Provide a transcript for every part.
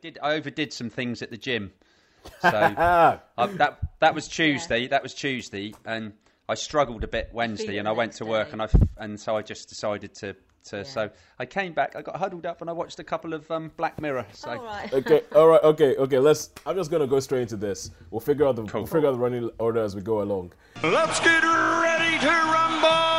overdid I overdid some things at the gym. So I, that that was Tuesday. That was Tuesday, and I struggled a bit Wednesday, and I went to work, day. and I and so I just decided to. To, So I came back. I got huddled up, and I watched a couple of um, Black Mirror. So All right. okay, all right, okay, okay. Let's. I'm just gonna go straight into this. We'll figure out the we'll figure out the running order as we go along. Let's get ready to rumble!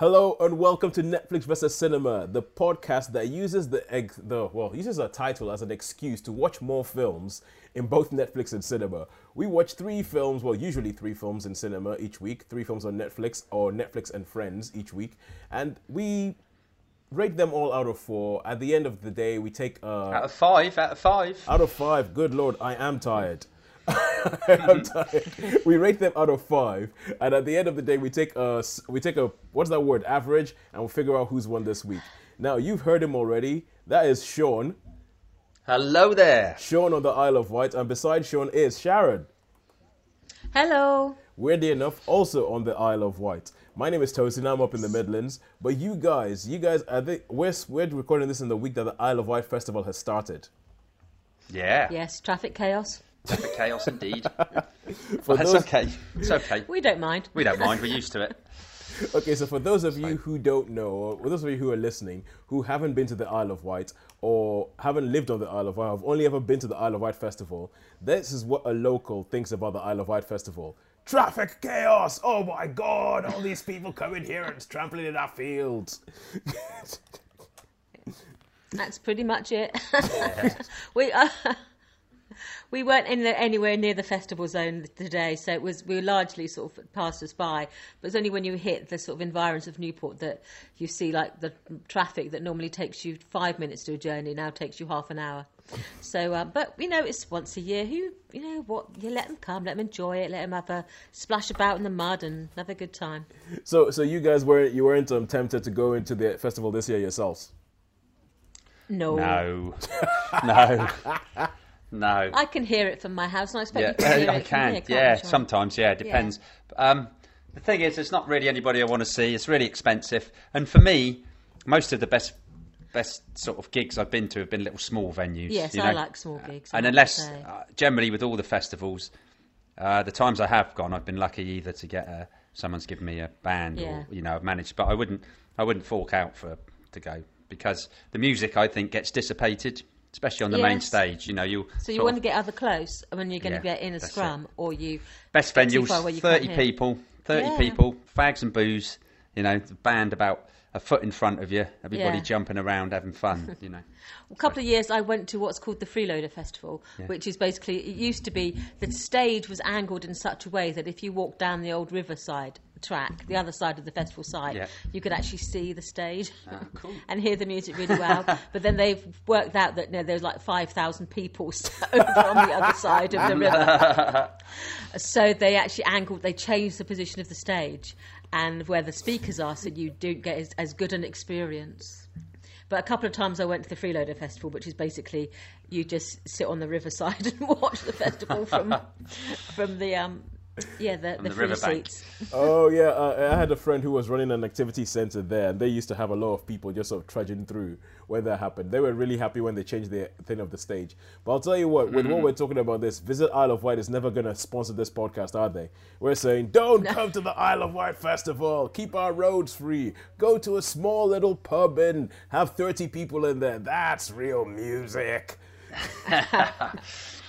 Hello and welcome to Netflix vs Cinema, the podcast that uses the ex- the well uses a title as an excuse to watch more films in both Netflix and cinema. We watch three films, well usually three films in cinema each week, three films on Netflix or Netflix and Friends each week, and we rate them all out of four. At the end of the day, we take uh, out of five, out of five. out of five. Good lord, I am tired. I'm mm-hmm. tired. We rate them out of five, and at the end of the day, we take a s- we take a what's that word average, and we'll figure out who's won this week. Now you've heard him already. That is Sean. Hello there. Sean on the Isle of Wight, and beside Sean is Sharon. Hello. Weirdly enough, also on the Isle of Wight. My name is Tosin. I'm up in the Midlands. But you guys, you guys, I think we're we're recording this in the week that the Isle of Wight festival has started. Yeah. Yes, traffic chaos. Traffic chaos indeed. For That's those, okay. It's okay. We don't mind. We don't mind. We're used to it. Okay, so for those of you who don't know, or for those of you who are listening, who haven't been to the Isle of Wight or haven't lived on the Isle of Wight, have only ever been to the Isle of Wight festival, this is what a local thinks about the Isle of Wight festival. Traffic chaos! Oh my god, all these people coming here and trampling in our fields. That's pretty much it. we uh, we weren't in the, anywhere near the festival zone today, so it was we were largely sort of passed us by. But it's only when you hit the sort of environs of Newport that you see like the traffic that normally takes you five minutes to a journey now takes you half an hour. So, uh, but you know, it's once a year. Who you know what? You let them come, let them enjoy it, let them have a splash about in the mud and have a good time. So, so you guys weren't you weren't um, tempted to go into the festival this year yourselves? No, No. no. No. I can hear it from my house, and I expect Yeah, you can hear I it can. here, yeah, sometimes. Yeah, it depends. Um, the thing is, there's not really anybody I want to see. It's really expensive, and for me, most of the best best sort of gigs I've been to have been little small venues. Yes, you I like small gigs. And unless uh, generally with all the festivals, uh, the times I have gone, I've been lucky either to get a, someone's given me a band Yeah. or you know I've managed, but I wouldn't I wouldn't fork out for to go because the music I think gets dissipated, especially on the main stage. You know, you So you want to get either close when you're going Yeah, to get in a scrum, or you best venues, you thirty people, thirty Yeah. people, fags and booze. You know, the band about a foot in front of you, everybody Yeah. jumping around having fun. You know, A couple of years, I went to what's called the Freeloader Festival, which is basically it used to be the stage was angled in such a way that if you walked down the old riverside track, the other side of the festival site, Yeah. you could actually see the stage Ah, cool. and hear the music really well. but then they've worked out that you know, there's like five thousand people over on the other side of the river. so they actually angled, they changed the position of the stage and where the speakers are, so you don't get as, as good an experience. But a couple of times I went to the Freeloader Festival, which is basically you just sit on the riverside and watch the festival from from the um yeah the, the, the free riverbank. seats. Oh yeah, uh, I had a friend who was running an activity center there, and they used to have a lot of people just sort of trudging through when that happened. They were really happy when they changed the thing of the stage. But I'll tell you what, with what we're talking about, this Visit Isle of Wight is never going to sponsor this podcast, are they? We're saying, don't come to the Isle of Wight festival. Keep our roads free. Go to a small little pub and have thirty people in there. That's real music.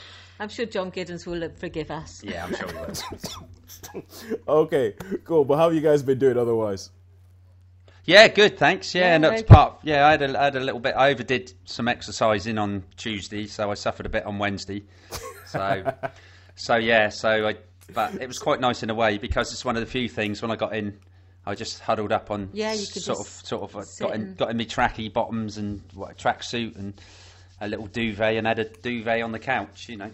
I'm sure John Giddens will uh, forgive us. yeah, I'm sure he will. Okay, cool. But how have you guys been doing otherwise? Yeah, good, thanks. Yeah, Yeah, and that's part. Yeah, I had a, I had a little bit. I overdid some exercising on Tuesday, so I suffered a bit on Wednesday. So, so yeah, so I. But it was quite nice in a way because it's one of the few things when I got in, I just huddled up on. Yeah, you could sort just of sort of uh, got in and- got in me tracky bottoms and what track suit and a little duvet and had a duvet on the couch. You know, Yeah.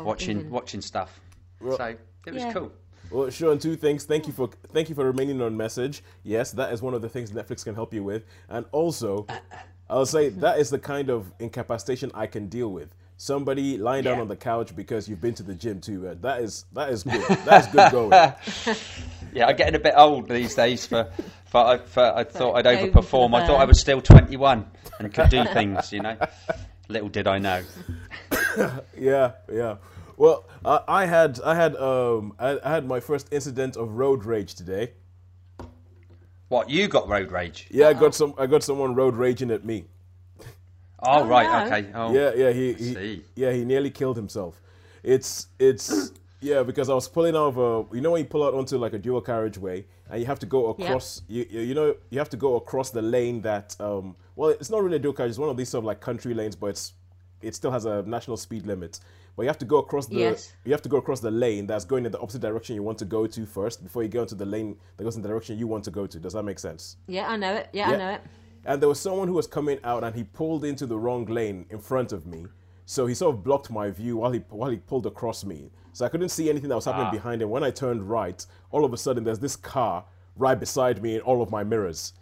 Oh, watching even- watching stuff. so it was Yeah. cool. Well, Sean, two things. Thank you for thank you for remaining on message. Yes, that is one of the things Netflix can help you with, and also, I'll say that is the kind of incapacitation I can deal with. Somebody lying down on the couch because you've been to the gym too. Uh, that is that is good. That's good going. Yeah, I'm getting a bit old these days for. for, I- for I thought I'd overperform. I thought I was still 21 and could do things, you know. Little did I know. Yeah, yeah. Well, I I had I had um I, I had my first incident of road rage today. What you got road rage? Yeah, I got some I got someone road raging at me. Oh, Oh, right, no. okay. Oh, Yeah, yeah, he, he yeah he nearly killed himself. It's it's yeah because I was pulling out of a you know when you pull out onto like a dual carriageway and you have to go across you, you you know you have to go across the lane that um well it's not really a dual carriage it's one of these sort of like country lanes but it's it still has a national speed limit but you have to go across the Yes. you have to go across the lane that's going in the opposite direction you want to go to first before you go into the lane that goes in the direction you want to go to does that make sense Yeah, I know it. Yeah, yeah. I know it. And there was someone who was coming out and he pulled into the wrong lane in front of me. So he sort of blocked my view while he while he pulled across me. So I couldn't see anything that was happening Ah. behind him. When I turned right, all of a sudden there's this car right beside me in all of my mirrors.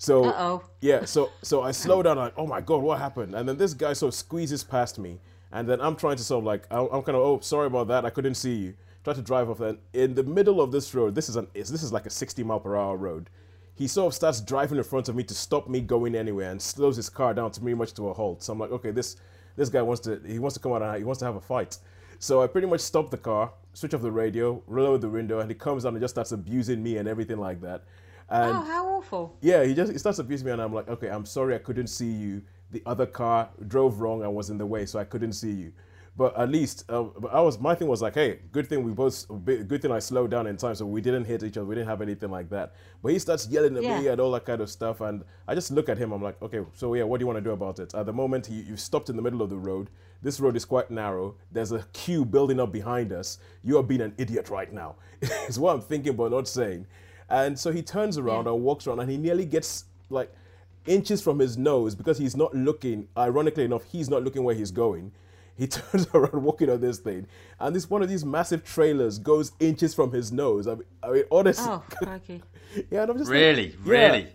So Uh-oh. yeah, so so I slow down like, oh my god, what happened? And then this guy sort of squeezes past me, and then I'm trying to sort of like I'm, I'm kind of oh sorry about that, I couldn't see you. Try to drive off. And in the middle of this road, this is an is- this is like a 60 mile per hour road. He sort of starts driving in front of me to stop me going anywhere and slows his car down to pretty much to a halt. So I'm like, okay, this this guy wants to he wants to come out and he wants to have a fight. So I pretty much stop the car, switch off the radio, lower the window, and he comes down and just starts abusing me and everything like that. And Oh, how awful. yeah, he just he starts abusing me, and I'm like, okay, I'm sorry, I couldn't see you. The other car drove wrong and was in the way, so I couldn't see you. But at least, uh, but I was my thing was like, hey, good thing we both, good thing I slowed down in time, so we didn't hit each other. We didn't have anything like that. But he starts yelling at me and all that kind of stuff, and I just look at him. I'm like, okay, so yeah, what do you want to do about it? At the moment, you, you've stopped in the middle of the road. This road is quite narrow. There's a queue building up behind us. You are being an idiot right now. is what I'm thinking, but not saying. And so he turns around Yeah. and walks around, and he nearly gets like inches from his nose because he's not looking. Ironically enough, he's not looking where he's going. He turns around walking on this thing, and this one of these massive trailers goes inches from his nose. I mean, I mean honestly, Oh, crikey. yeah, and I'm just like- Really? yeah. Really?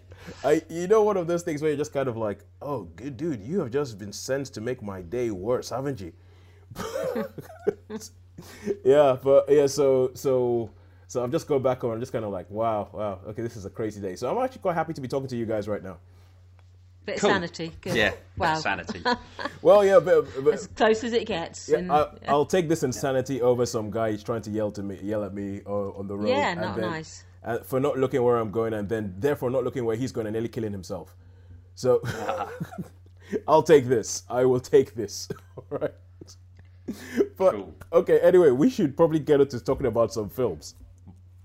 I, you know, one of those things where you're just kind of like, oh, good dude, you have just been sent to make my day worse, haven't you? yeah, but yeah, so so so I'm just going back home. And I'm just kind of like, wow, wow, okay, this is a crazy day. So I'm actually quite happy to be talking to you guys right now. Bit Cool. of sanity. Good. Yeah, Wow. sanity. Well, yeah, but, but As close as it gets. yeah, and- I, I'll take this insanity over some guy who's trying to yell to me, yell at me uh, on the road. Yeah, not then- nice. And for not looking where I'm going, and then therefore not looking where he's going and nearly killing himself. So I'll take this. I will take this. All right. But Cool. okay. Anyway, we should probably get into talking about some films.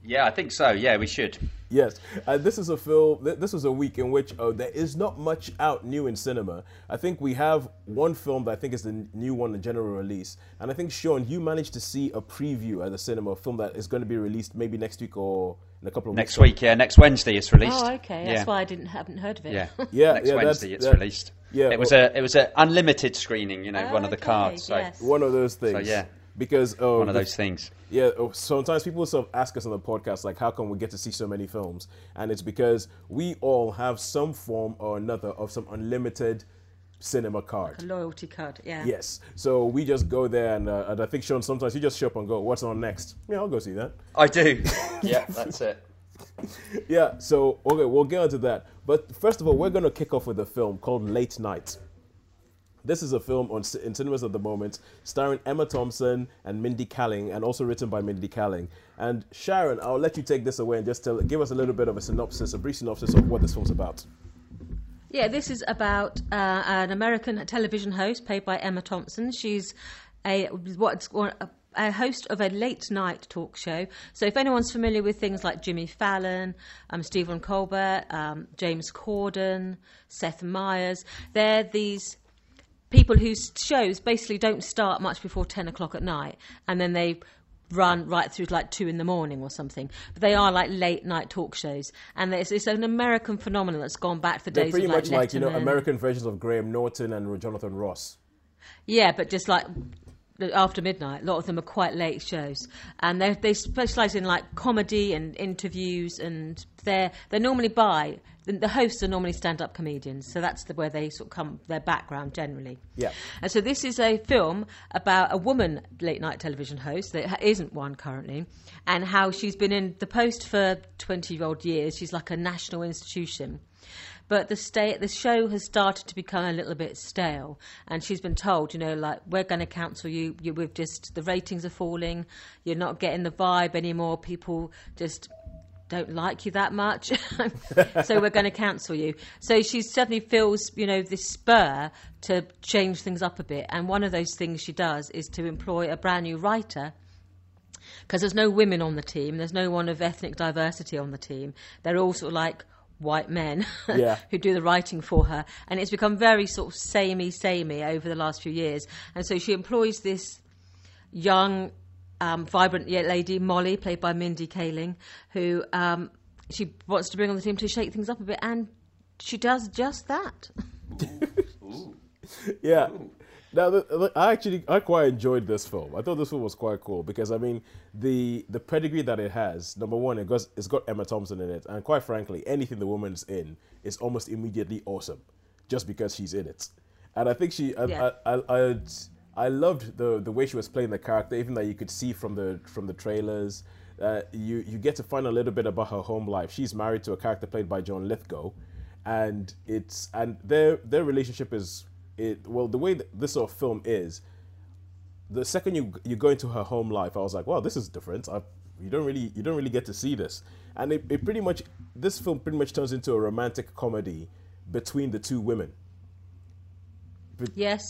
Yeah, I think so. Yeah, we should. Yes, and this is a film. th- This was a week in which uh, there is not much out new in cinema. I think we have one film that I think is the n- new one, the general release, and I think Sean, you managed to see a preview at the cinema, a film that is going to be released maybe next week or in a couple of Next weeks. Next week, yeah, next Wednesday it's released. Oh, okay. That's yeah. why I didn't haven't heard of it. Yeah, Yeah, next yeah, Wednesday it's that- released. yeah, it was well- a it was an unlimited screening. You know, Oh, one of the okay, cards. So yes. One of those things. yeah. Because uh, one of those things. Yeah, oh, sometimes people sort of ask us on the podcast, like, how come we get to see so many films? And it's because we all have some form or another of some unlimited cinema card. A loyalty card. Yeah. Yes. So we just go there, and, uh, and I think, Sean, sometimes you just show up and go, what's on next? Yeah, I'll go see that. I do. yeah, that's it. Yeah, so, okay, we'll get onto that. But first of all, we're going to kick off with a film called Late Night. This is a film on in cinemas at the moment, starring Emma Thompson and Mindy Kaling, and also written by Mindy Kaling. And Sharon, I'll let you take this away and just tell, give us a little bit of a synopsis, a brief synopsis of what this film's about. Yeah, this is about uh, an American television host played by Emma Thompson. She's a what's a, host of a late night talk show. So if anyone's familiar with things like Jimmy Fallon, um, Stephen Colbert, um, James Corden, Seth Meyers, they're these people whose shows basically don't start much before 10 o'clock at night and then they run right through to like 2 in the morning or something but they are like late night talk shows and it's, it's an american phenomenon that's gone back to They're days pretty of like, much like, you know, American versions of Graham Norton and Jonathan Ross. yeah but just like after midnight. A lot of them are quite late shows, and they they specialise in like comedy and interviews, and they're they're normally by the, hosts are normally stand up comedians, so that's the, where they sort of come their background generally. Yeah. And so this is a film about a woman late night television host that ha- isn't one currently, and how she's been in the post for twenty odd years. She's like a national institution. But the stay, the show has started to become a little bit stale, and she's been told, you know, like we're going to cancel you. you we've just the ratings are falling. You're not getting the vibe anymore. People just don't like you that much, so we're going to cancel you. So she suddenly feels, you know, this spur to change things up a bit. And one of those things she does is to employ a brand new writer because there's no women on the team, there's no one of ethnic diversity on the team. They're all sort of like white men Yeah. who do the writing for her, and it's become very sort of samey, samey over the last few years. And so she employs this young, um, vibrant yet lady, Molly, played by Mindy Kaling, who um, she wants to bring on the team to shake things up a bit, and she does just that. Yeah. Now, the, the, I actually I quite enjoyed this film. I thought this film was quite cool because I mean the the pedigree that it has. Number one, it got it's got Emma Thompson in it, and quite frankly, anything the woman's in is almost immediately awesome, just because she's in it. And I think she, I, Yeah. I, I, I, I loved the the way she was playing the character, even that you could see from the from the trailers. Uh, you you get to find a little bit about her home life. She's married to a character played by John Lithgow, and it's and their their relationship is it well the way this sort of film is the second you you go into her home life i was like wow this is different I, you don't really you don't really get to see this and it, it pretty much this film pretty much turns into a romantic comedy between the two women Yes,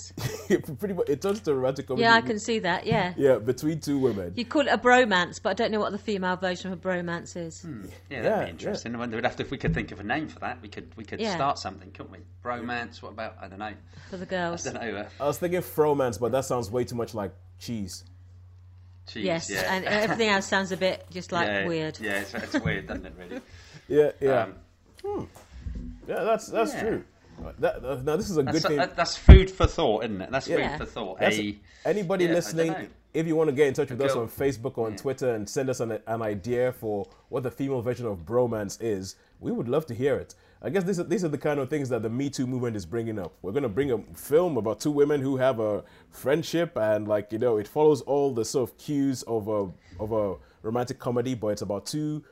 it pretty much it turns to a romantic comedy yeah, I can see that. Yeah. yeah between two women You call it a bromance, but I don't know what the female version of a bromance is. Yeah, that'd Yeah, be interesting. I wonder we'd have to, if we could think of a name for that. We could we could Yeah. start something, couldn't we? Romance. What about I don't know. for the girls. I girls. don't know. Uh, i was thinking fromance but that sounds way too much like cheese cheese, Yes, yeah. and everything else sounds a bit just like yeah, weird. Yeah, it's, it's weird, doesn't it? Really. yeah yeah Um, yeah that's that's yeah. true that, uh, now this is a good that's, thing that- that's food for thought, isn't it? That's Yeah. food for thought. A, anybody yeah, listening, if you want to get in touch with us on Facebook or on Twitter and send us an, an idea for what the female version of bromance is, we would love to hear it. I guess these are, these are the kind of things that the Me Too movement is bringing up. We're going to bring a film about two women who have a friendship and, like, you know, it follows all the sort of cues of a, of a romantic comedy, but it's about two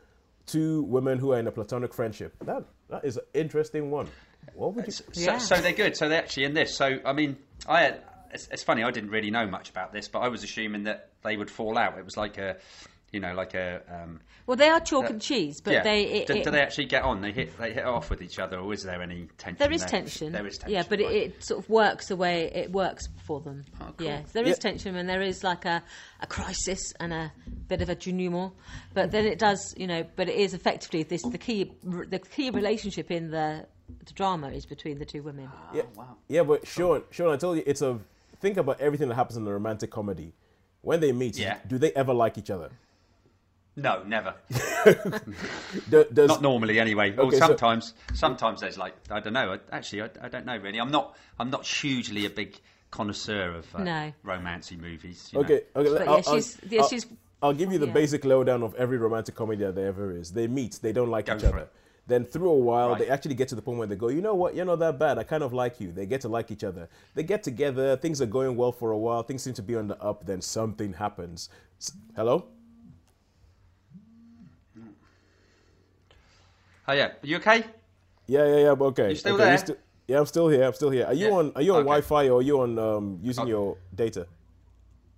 two women who are in a platonic friendship. That That is an interesting one. What would you... So, Yeah. so they're good. So they're actually in this. So I mean, I had, it's, it's funny. I didn't really know much about this, but I was assuming that they would fall out. It was like a, you know, like a. Um, Well, they are chalk and cheese, but yeah. they. It, do, it- do they actually get on? They hit they hit off with each other, or is there any tension? there is tension. There is tension. Yeah, but right. it, it sort of works the way it works for them. Oh, cool. Yeah, there is Yeah. tension and there is like a, a crisis and a bit of a denouement. But then it does, you know, but it is effectively this the key the key relationship in the, the drama is between the two women. Yeah, Oh, wow. yeah, but Sean, Sean, I tell you, it's a think about everything that happens in a romantic comedy. When they meet, Yeah. do they ever like each other? No, never. Does, Not normally, anyway. Well, Okay, so- sometimes, sometimes there's like I don't know. I, actually, I, I don't know really. I'm not. I'm not hugely a big connoisseur of uh, No. romancy movies. you know. okay, okay. But I'll, yeah, she's- I'll, yeah, I'll- she's- I'll give you the yeah. basic lowdown of every romantic comedy that there ever is. They meet, they don't like Go each for other. it. Then through a while, Right. they actually get to the point where they go, you know what, you're not that bad. I kind of like you. They get to like each other. They get together. Things are going well for a while. Things seem to be on the up. Then something happens. S- Hello. Oh yeah, are you okay? Yeah, yeah, yeah. but Okay. You still okay, there? yeah, I'm still here. I'm still here. Are you Yeah. on? Are you on Okay. Wi-Fi or are you on um, using Oh. your data?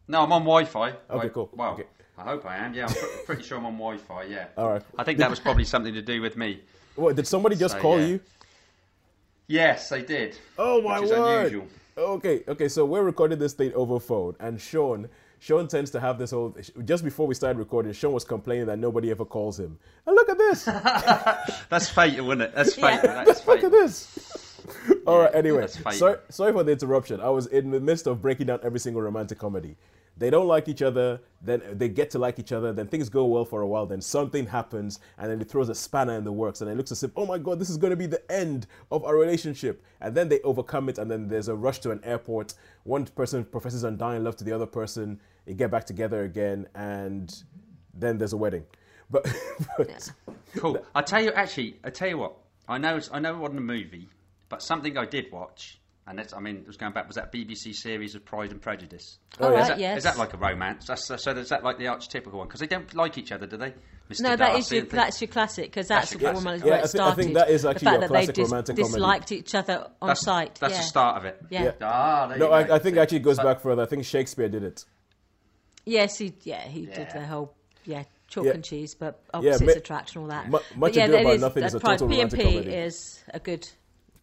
No, I'm on Wi-Fi. Okay, I- cool. Well, Okay. I hope I am. Yeah, I'm pre- pretty sure I'm on Wi-Fi. Yeah. All right. I think that was probably something to do with me. What did somebody just So, call yeah. you? Yes, I did. Oh my which is word! unusual. Okay, okay. So we're recording this thing over phone, and Sean, Sean tends to have this whole. Just before we started recording, Sean was complaining that nobody ever calls him. And look at this! That's fatal, isn't it? That's Yeah. fatal. That's look fatal. at this! All right. Anyway, that's fatal. sorry, sorry for the interruption. I was in the midst of breaking down every single romantic comedy. They don't like each other, then they get to like each other, then things go well for a while, then something happens, and then it throws a spanner in the works, and it looks as if, oh my god, this is going to be the end of our relationship. And then they overcome it, and then there's a rush to an airport. One person professes undying love to the other person, they get back together again, and then there's a wedding. But, but Cool. I tell you, actually, I tell you what. I know, it's, I know it wasn't a movie, but something I did watch, and that's, I mean, it was going back. Was that BBC series of Pride and Prejudice? All Oh, yeah. right, Is that, yes. is that like a romance? That's, so is that like the archetypical one? Because they don't like each other, do they? Mr. No, that Darcy is your, that's your classic because that's, That's your what classic. where Yeah, it I thi- I think started. that is the actually fact your that classic they dis- romantic comedy. disliked each other on That's, sight. that's yeah. the start of it. Yeah. Yeah. Ah, there no, you I, go. I think it actually goes So- back further. I think Shakespeare did it. Yes, he yeah he did the whole yeah chalk Yeah. and cheese, but Yeah, opposites ma- attract and all that. mu- But Much yeah, Ado About is- Nothing is a Pride- total romantic P&P comedy. is a good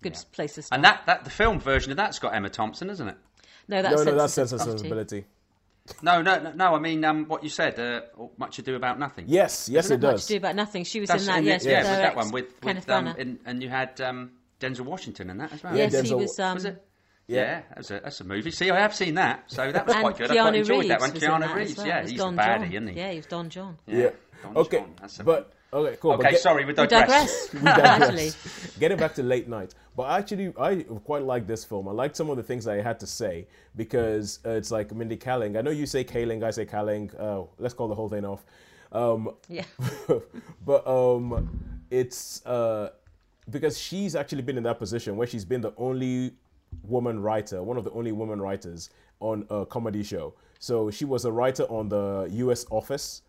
good place to start. And that, that the film version of that's got Emma Thompson, isn't it? no, that's no, no, Sense that's and sense and Sensibility. sensibility. No, no, no. no I mean, um, what you said. Uh, much ado about nothing. Yes, yes, Doesn't it have much does. to do about nothing. She was That's in that. in yes, the, yeah, with with her that one with, Kenneth with um, Branagh. in, and you had um, Denzel Washington in that as well. Yeah, yes, he was. Um, Was it? Yeah. Yeah, that's a that's a movie. See, I have seen that, so that was quite good. I quite enjoyed Reeves that one. was in Keanu that as Reeves, well. yeah, It he's Don a baddie, John. isn't he? Yeah, he was Don John. Yeah. Don Okay, John, that's a- but okay, cool. but okay, get- sorry, we We digress. digress. we digress. Actually, Getting back to late night, but actually, I quite like this film. I liked some of the things I had to say because uh, it's like Mindy Kaling. I know you say Kaling, I say Kaling. Uh, let's call the whole thing off. Um, yeah. but um, it's uh, because she's actually been in that position where she's been the only woman writer, one of the only women writers on a comedy show. So she was a writer on the U.S. Office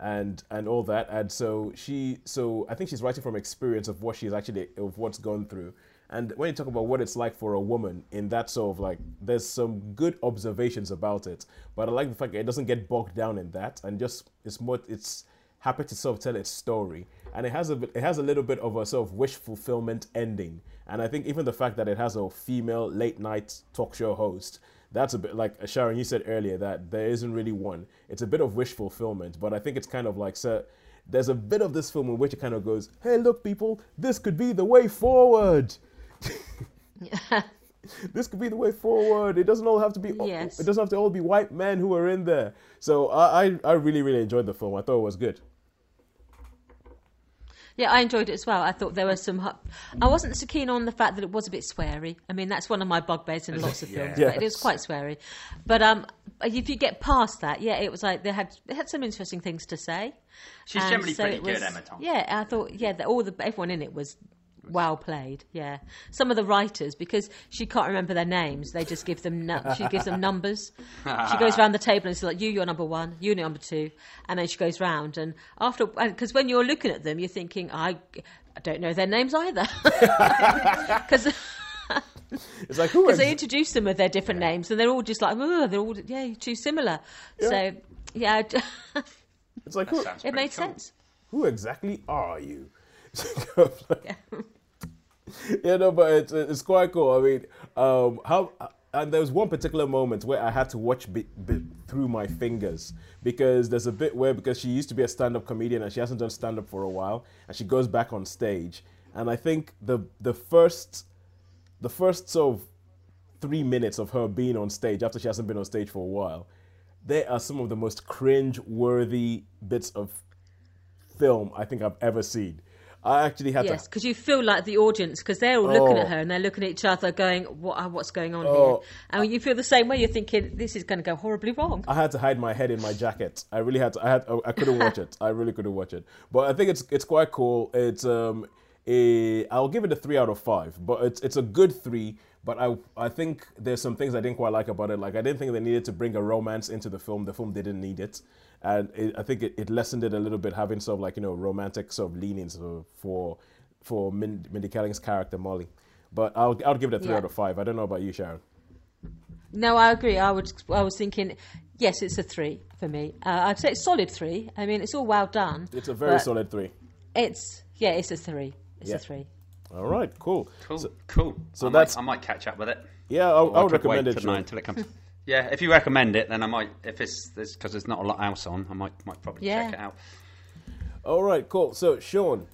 and and all that. And so she so i think she's writing from experience of what she's actually of what's gone through. And when you talk about what it's like for a woman in that sort of like there's some good observations about it but i like the fact that it doesn't get bogged down in that and just it's more it's happy to sort of tell its story. And it has a it has a little bit of a sort of wish fulfillment ending. And i think even the fact that it has a female late night talk show host that's a bit like Sharon. You said earlier that there isn't really one. It's a bit of wish fulfillment, but I think it's kind of like so. There's a bit of this film in which it kind of goes, "Hey, look, people, this could be the way forward. this could be the way forward. It doesn't all have to be. Yes. It doesn't have to all be white men who are in there." So I, I, I really, really enjoyed the film. I thought it was good. Yeah, I enjoyed it as well. I thought there was some. hu- I wasn't so keen on the fact that it was a bit sweary. I mean, that's one of my bugbears in lots of films. Yeah. But it was quite sweary. But um, if you get past that, yeah, it was like they had they had some interesting things to say. She's And generally so pretty it good, Emma Thompson. Yeah, I thought yeah, that all the everyone in it was well played. Yeah, some of the writers because she can't remember their names, they just give them nu- she gives them numbers. she goes around the table and says like you, you're number one, You're number two, and then she goes round and after because when you're looking at them, you're thinking I. I don't know their names either, because It's like who? they ex- introduce them with their different names, and they're all just like, oh, they're all yeah, too similar. So yeah, it's like who? It made cool. sense. who exactly are you? yeah, no, but it's it's quite cool. I mean, um, how and there was one particular moment where I had to watch bit through my fingers because there's a bit where because she used to be a stand-up comedian and she hasn't done stand-up for a while and she goes back on stage and I think the the first the first sort of three minutes of her being on stage after she hasn't been on stage for a while, they are some of the most cringe-worthy bits of film I think I've ever seen. I actually had Yes, because you feel like the audience, because they're all looking Oh. at her and they're looking at each other, going, "What? uh, What's going on Oh. here?" And you feel the same way. You're thinking, "This is going to go horribly wrong." I had to hide my head in my jacket. I really had to. I had. I couldn't watch it. I really couldn't watch it. But I think it's it's quite cool. It's um, a, I'll give it a three out of five. But it's it's a good three. But I I think there's some things I didn't quite like about it. Like I didn't think they needed to bring a romance into the film. The film didn't need it, and it, I think it, it lessened it a little bit, having sort of like you know romantic sort of leanings for for, for Min- Mindy Kaling's character Molly. But I'll I'll give it a three Yeah. out of five. I don't know about you, Sharon. No, I agree. I would. I was thinking, yes, it's a three for me. Uh, I'd say it's solid three. I mean, it's all well done. It's a very solid three. It's yeah, it's a three. It's Yeah. a three. All right, cool. Cool, So- cool. so I that's- might, I might catch up with it. Yeah, I, I I would could recommend wait it. tonight Sean. until it comes. yeah, if you recommend it, then I might. If it's because there's not a lot else on, I might might probably Yeah. check it out. All right, cool. So, Sean,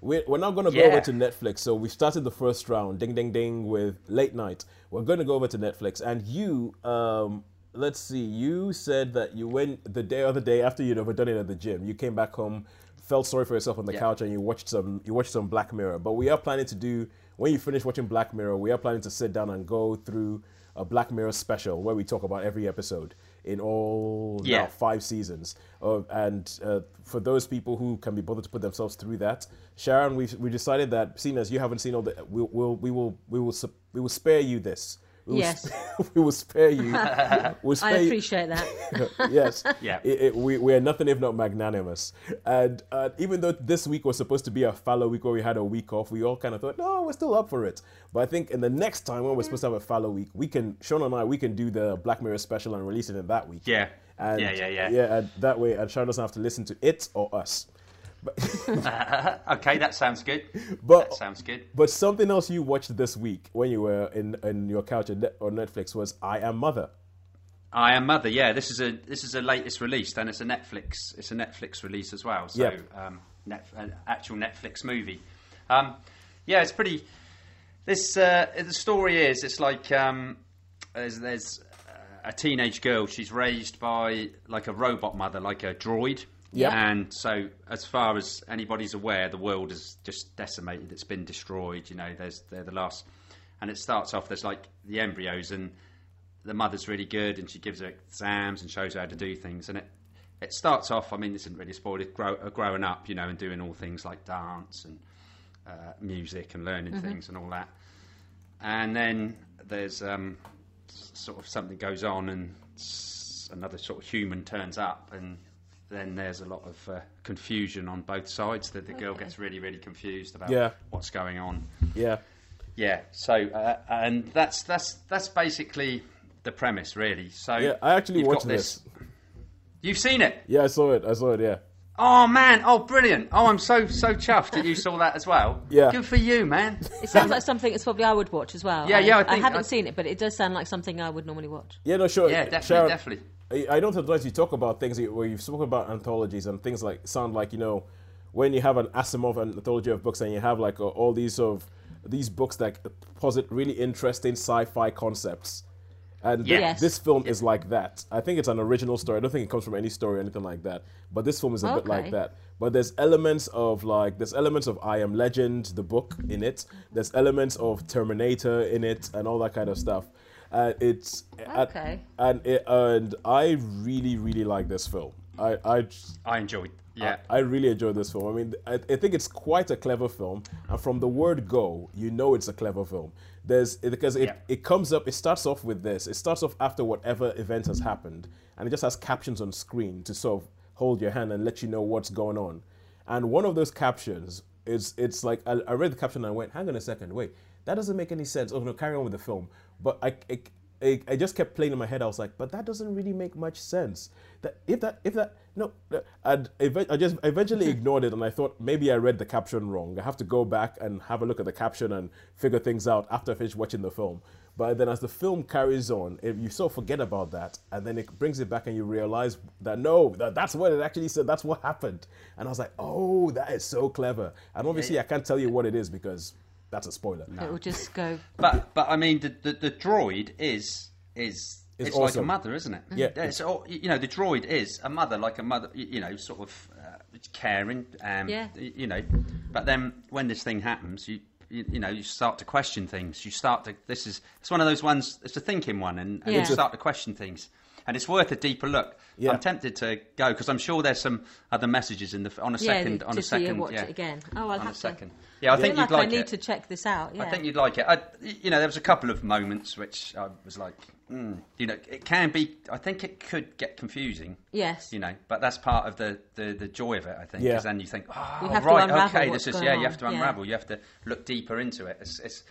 we're, we're now going to go Yeah. over to Netflix. So, we started the first round, ding, ding, ding, with late night. We're going to go over to Netflix. And you, um, let's see. You said that you went the day other day after you'd overdone it at the gym. You came back home, felt sorry for yourself on the Yeah. couch, and you watched some. You watched some Black Mirror. But we are planning to do when you finish watching Black Mirror. We are planning to sit down and go through a Black Mirror special where we talk about every episode in all now five seasons. Uh, and uh, for those people who can be bothered to put themselves through that, Sharon, we we decided that seeing as you haven't seen all the, we'll, we'll we will we will we will spare you this. We will Yes. sp- we will spare you. We'll I spare you- appreciate that. yes. Yeah. It, it, we, we are nothing if not magnanimous. And uh, even though this week was supposed to be a fallow week where we had a week off, we all kind of thought, no, we're still up for it. But I think in the next time when we're supposed to have a fallow week, we can, Sean and I, we can do the Black Mirror special and release it in that week. Yeah. And, Yeah, yeah, yeah. Yeah, and that way, and Sharon doesn't have to listen to it or us. Okay, that sounds good. But- that sounds good. But something else you watched this week when you were in, in your couch on Netflix was I Am Mother. I am Mother. Yeah, this is a this is a latest release, and it's a Netflix. It's a Netflix release as well. So, Yep. um, net, an actual Netflix movie. Um, yeah, it's pretty. This uh, the story is it's like um, there's, there's a teenage girl. She's raised by like a robot mother, like a droid. Yep. And so, as far as anybody's aware, the world is just decimated. It's been destroyed. You know, there's they're the last. And it starts off. There's like the embryos, and the mother's really good, and she gives her exams and shows her how to do things. And it it starts off. I mean, this isn't really spoiled. It grow, uh, growing up, you know, and doing all things like dance and uh, music and learning things and all that. And then there's um, sort of something goes on, and another sort of human turns up, and then there's a lot of uh, confusion on both sides. That the girl gets really, really confused about Yeah. what's going on. Yeah. Yeah. So, uh, and that's that's that's basically the premise, really. So, Yeah, I actually you've watched got this. You've seen it. Yeah, I saw it. I saw it, yeah. Oh man! Oh, brilliant! Oh, I'm so so chuffed that you saw that as well. Yeah. Good for you, man. It sounds like something that's probably I would watch as well. Yeah, yeah, I think- haven't I- seen it, but it does sound like something I would normally watch. Yeah, no, sure. Yeah, definitely, Sharon, definitely. I I know sometimes you talk about things where you've spoken about anthologies and things like sound like you know when you have an Asimov anthology of books and you have like all these sort of these books that posit really interesting sci-fi concepts. And th- Yes. this film is like that. I think it's an original story. I don't think it comes from any story or anything like that. But this film is a bit like that. But there's elements of like there's elements of I Am Legend, the book in it. There's elements of Terminator in it and all that kind of stuff. Uh, it's Okay. and it, and I really really like this film. I I I enjoyed. Yeah. I really enjoyed this film. I mean, I, I think it's quite a clever film, and from the word go, you know it's a clever film. There's because it, Yeah. it comes up. It starts off with this. It starts off after whatever event has happened, and it just has captions on screen to sort of hold your hand and let you know what's going on. And one of those captions is it's like I, I read the caption and I went, "Hang on a second, wait, that doesn't make any sense." Oh no, carry on with the film. But I, I I, I just kept playing in my head. I was like, but that doesn't really make much sense. That if that if that no, and I just eventually ignored it, and I thought maybe I read the caption wrong. I have to go back and have a look at the caption and figure things out after I finish watching the film. But then as the film carries on, if you sort of forget about that, and then it brings it back, and you realize that no, that, that's what it actually said. That's what happened. And I was like, oh, that is so clever. And obviously, I can't tell you what it is because that's a spoiler. It will just go. But but I mean the the, the droid is is It's it's, like a mother, isn't it? Yeah. It's all, you know the droid is a mother, like a mother. You know, sort of uh, caring. Um, Yeah. You know, but then when this thing happens, you. You, you know, you start to question things. You start to. This is. It's one of those ones. It's a thinking one, and, and Yeah. you start to question things. And it's worth a deeper look. Yeah. I'm tempted to go because I'm sure there's some other messages in the on a second Yeah, second on a just so you second. watch yeah. it again. Oh, I'll on have a to. Yeah, I I think feel you'd like like I need it. to check this out. Yeah. I think you'd like it. I, you know, there was a couple of moments which I was like, mm, you know, it can be. I think it could get confusing. Yes. You know, but that's part of the, the, the joy of it. I think, Yeah. because then you think, oh, You have right, unravel okay, this is yeah. on. You have to Yeah. unravel. You have to look deeper into it. It's, it's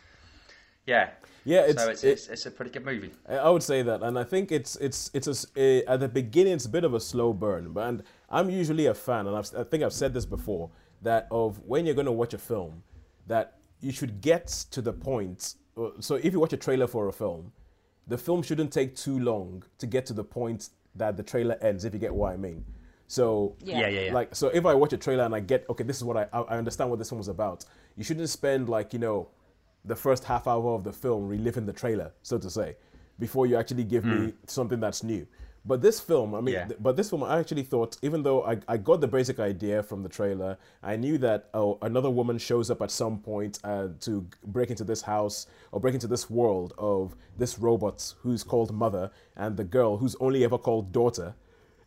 yeah, Yeah, it's- so it's, it- it's it's a pretty good movie. I I would say that, and I think it's it's it's a s a at the beginning it's a bit of a slow burn, but and I'm usually a fan, and I've, I think I've said this before that of when you're going to watch a film, that you should get to the point. uh, So if you watch a trailer for a film, the film shouldn't take too long to get to the point that the trailer ends. If you get what I mean. So Yeah. Yeah, yeah, yeah. like so if I watch a trailer and I get okay, this is what I I I understand what this film was about. You shouldn't spend like you know the first half hour of the film reliving the trailer, so to say. before you actually give me something that's new. But this film, I mean, Yeah. th- but this film, I actually thought, even though I, I got the basic idea from the trailer, I knew that oh, another woman shows up at some point uh, to break into this house or break into this world of this robot who's called Mother and the girl who's only ever called Daughter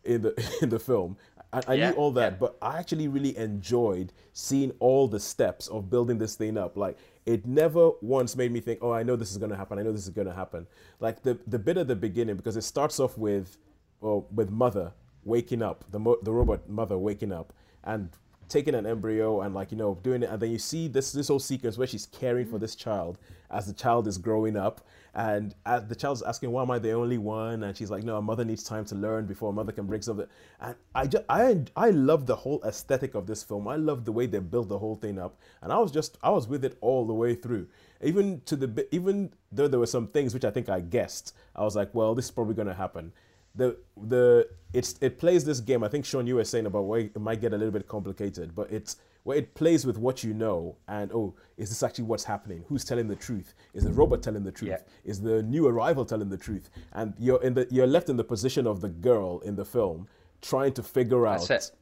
in the in the film. I, I Yeah, knew all that, yeah. but I actually really enjoyed seeing all the steps of building this thing up. Like it never once made me think, "Oh, I know this is going to happen. I know this is going to happen." Like the the bit at the beginning, because it starts off with, well, with mother waking up, the mo- the robot mother waking up and taking an embryo and like you know doing it, and then you see this this whole sequence where she's caring for this child as the child is growing up, and as the child's asking, "Why am I the only one?" and she's like, "No, a mother needs time to learn before a mother can bring something." And I just I I love the whole aesthetic of this film. I love the way they built the whole thing up, and I was just I was with it all the way through. Even to the even though there were some things which I think I guessed, I was like, "Well, this is probably going to happen." the the it's it plays this game. I think Sean, you were saying about where it might get a little bit complicated, but it's where it plays with what you know and oh, is this actually what's happening? Who's telling the truth? Is the robot telling the truth? Yeah. Is the new arrival telling the truth? And you're in the you're left in the position of the girl in the film trying to figure out. That's it.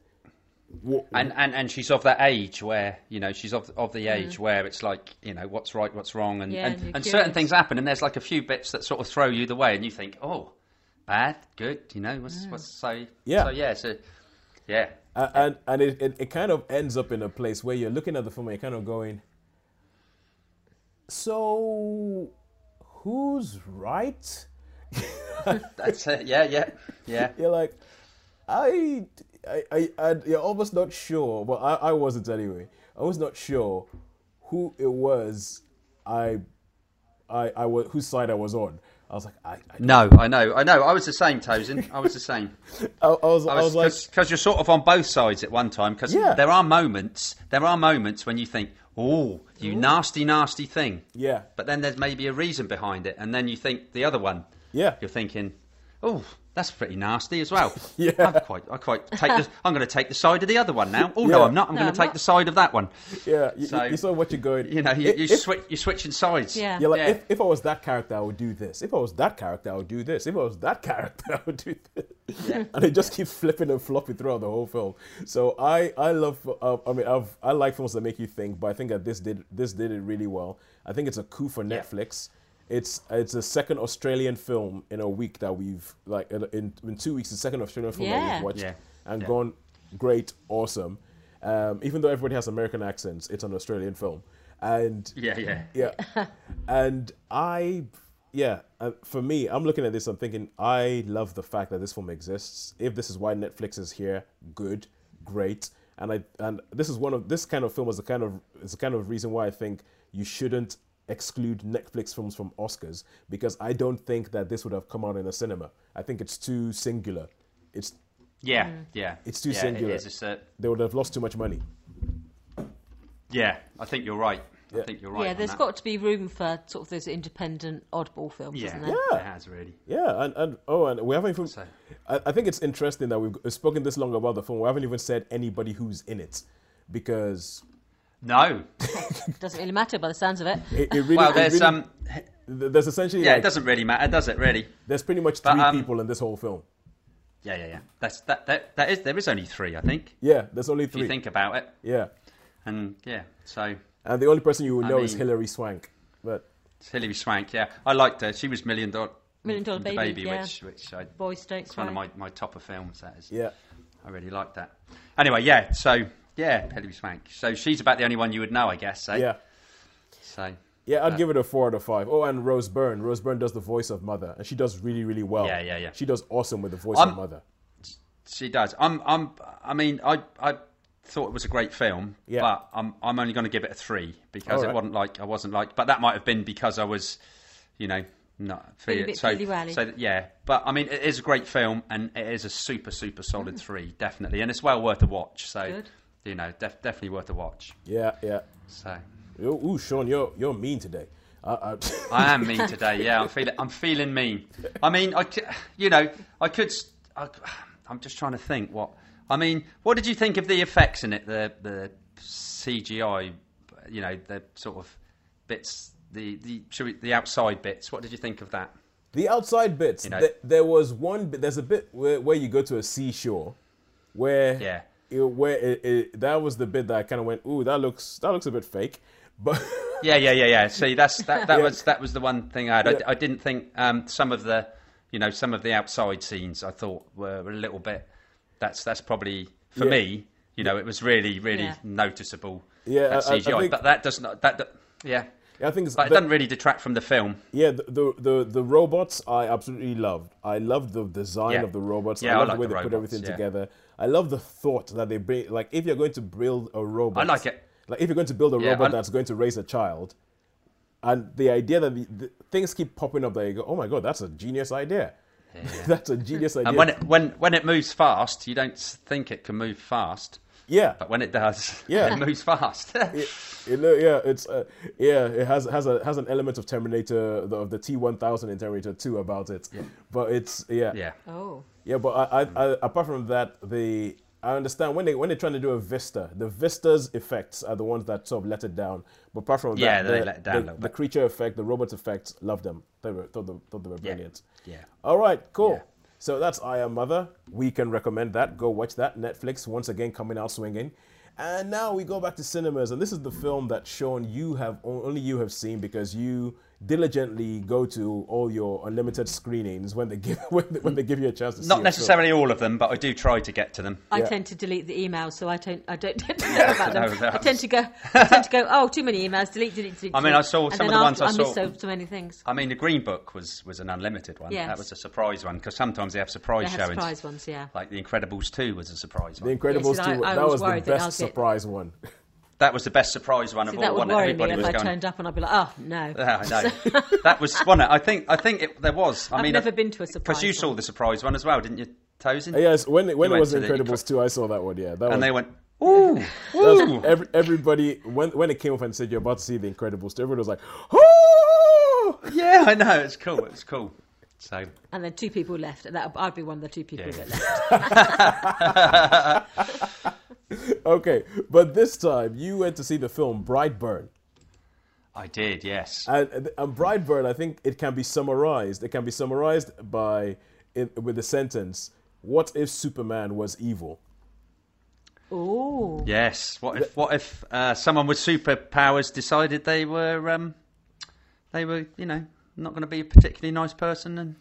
wha- And, and and she's of that age where you know she's of of the age mm. where it's like you know what's right, what's wrong, and Yeah, and, and and certain things happen, and there's like a few bits that sort of throw you the way, and you think, oh, bad, good, you know, what's mm. what's so Yeah. so yeah, so yeah, A- and and it, it, it kind of ends up in a place where you're looking at the film and you're kind of going so who's right? That's it, yeah, yeah, yeah. you're like i i, I, I you're almost not sure. Well I, I wasn't anyway. I was not sure who it was i i i was whose side i was on i was like i i, No, I know, I know. I was the same, Tosin. I was the same. I, I was i was, was like because you're sort of on both sides at one time. Because Yeah. there are moments, there are moments when you think, "Oh, you nasty, nasty thing," yeah but then there's maybe a reason behind it, and then you think the other one. Yeah. You're thinking, "Oh, that's pretty nasty as well." Yeah. I'm quite, I quite take. The, I'm going to take the side of the other one now. Oh no, I'm not. I'm No, going to take not. the side of that one. yeah you, So- you saw what you're going You know, you, you If- switch, you're switching sides. Yeah. You're like, Yeah. if, if I was that character, I would do this. If I was that character, I would do this. If I was that character, I would do this. Yeah. And it just keeps flipping and flopping throughout the whole film. So I, I love. Uh, I mean, I've, I like films that make you think, but I think that this did this did it really well. I think it's a coup for Netflix. It's it's a second Australian film in a week that we've like in in, in two weeks. The second Australian film that we've watched Yeah. and Yeah. gone great, awesome. Um, even though everybody has American accents, it's an Australian film, and Yeah, yeah. yeah. and I, yeah, uh, for me, I'm looking at this, I'm thinking, I love the fact that this film exists. If this is why Netflix is here, good, great. And I and this is one of this kind of film is the kind of is the kind of reason why I think you shouldn't exclude Netflix films from Oscars because I don't think that this would have come out in a cinema. I think it's too singular. It's Yeah, mm. yeah. It's too yeah, singular. It is. It's a, they would have lost too much money. yeah, I think you're right. Yeah. I think you're right. yeah, on there's that. got to be room for sort of those independent oddball films, Yeah, isn't there? Yeah. it has really. Yeah, and, and oh, and we haven't even. So- I, I think it's interesting that we've spoken this long about the film. We haven't even said anybody who's in it, because No. It doesn't really matter by the sounds of it. it, it really. well, it there's really- um. There's essentially Yeah, like, it doesn't really matter, does it? Really? there's pretty much But, three um, people in this whole film. Yeah, yeah, yeah. That's that. That that is. There is only three, I think. Yeah, there's only three. If three. you think about it, yeah, and yeah. So and the only person you will I know is mean- Hilary Swank. But it's Hilary Swank. Yeah, I liked her. She was Million Dollar Million Dollar the Baby, yeah. which which I, Boys don't it's one cry. of my, my top of films. That is. yeah, I really liked that. Anyway, yeah. So yeah, Hilary Swank. So she's about the only one you would know, I guess. Eh? yeah, So yeah. I'd give it a four out of five. Oh, and Rose Byrne. Rose Byrne does the voice of Mother, and she does really, really well. Yeah, yeah, yeah. She does awesome with the voice I'm- of Mother. She does. I'm. I'm. I mean, I. I thought it was a great film, Yeah. but I'm. I'm only going to give it a three because All it wasn't like I wasn't like. But that might have been because I was, you know, not Feeling it. feeling so. pilly-wally. So yeah, but I mean, it is a great film and it is a super super solid three, definitely, and it's well worth a watch. So Mm. Good. You know, def- definitely worth a watch. Yeah, yeah. So Ooh, ooh, Sean, you're you're mean today. Uh, I, I am mean today. Yeah, I'm feeling. I'm feeling mean. I mean, I. You know, I could. I, am just trying to think. What I mean, what did you think of the effects in it? The the CGI. You know, the sort of bits. The the we, the outside bits. What did you think of that? The outside bits. You know- th- there was one. bit There's a bit where, where you go to a seashore, where Yeah. It, where it, it, that was the bit that I kind of went, ooh, that looks that looks a bit fake, but Yeah, yeah, yeah, yeah. See, that's that. That Yeah. was that was the one thing I had. Yeah. I, I didn't think um, some of the, you know, some of the outside scenes I thought were a little bit. That's that's probably for Yeah. me. You know, it was really really Yeah. noticeable. Yeah, that I- I- I CGI, think- but that does not that. that yeah, I think it's but it the- doesn't really detract from the film. Yeah, the, the the the robots I absolutely loved. I loved the design Yeah. of the robots. Yeah, I I love like the way the they put robots, everything yeah. together. I love the thought that they bring. Like, if you're going to build a robot, I like it. Like, if you're going to build a Yeah, robot I- that's going to raise a child, and the idea that the, the things keep popping up, that you go, "Oh my god, that's a genius idea." that's a genius idea. And when it when when it moves fast, you don't think it can move fast, yeah, but when it does, Yeah. it moves fast. it, it, yeah, it's uh, yeah, it has has a has an element of Terminator the, of the T one thousand in Terminator two about it. But it's yeah, yeah, Oh. Yeah, but I, I, I, apart from that, the I understand when they when they're trying to do a vista, the vista's effects are the ones that sort of let it down. But apart from Yeah, that, they the, let it down the, the creature effect, the robot effects, love them. They were thought, they, thought they were Yeah. brilliant. yeah. All right, cool. Yeah. So that's I Am Mother. We can recommend that. Go watch that. Netflix once again coming out swinging. And now we go back to cinemas, and this is the film that Sean you have only you have seen because you diligently go to all your unlimited screenings when they give when they, when they give you a chance to see Not necessarily all of them, but I do try to get to them. I Yeah. tend to delete the emails, so I don't. I don't tend to know about them. that I tend to go. I tend to go. Oh, too many emails. Delete, delete, delete. I mean. I saw And some of then the ones after, I missed saw- so, so many things. I mean, the Green Book was was an unlimited one. Yes. That was a surprise one because sometimes they have surprise They have showings. surprise ones, yeah. Like The Incredibles 2 was a surprise one The one. Incredibles Yes, I- 2, I that was was the worried that I'll best surprise one. That was the best surprise one See, of that all. would When worry me if was I going. turned up and I'd be like, oh no. Yeah, I know. that was one. I think. I think it, there was. I I've mean, never uh, been to a surprise because you saw one. the surprise one as well, didn't you, Tosin? Uh, yes, when, it- when You it went was to the Incredibles 2, I saw that one, yeah. That And was, they went, ooh, ooh. every, everybody, when, when it came up and said you're about to see The Incredibles 2, everybody was like, oh! yeah, I know. It's cool. It's cool. So And then two people left. and That I'd be one of the two people Yeah. that left. Okay, but this time you went to see the film Brightburn. I did. Yes. And, and Brightburn, I think it can be summarized. It can be summarized by in, with the sentence, "What if Superman was evil?" Oh. Yes. What if what if uh, someone with superpowers decided they were um, they were you know not going to be a particularly nice person and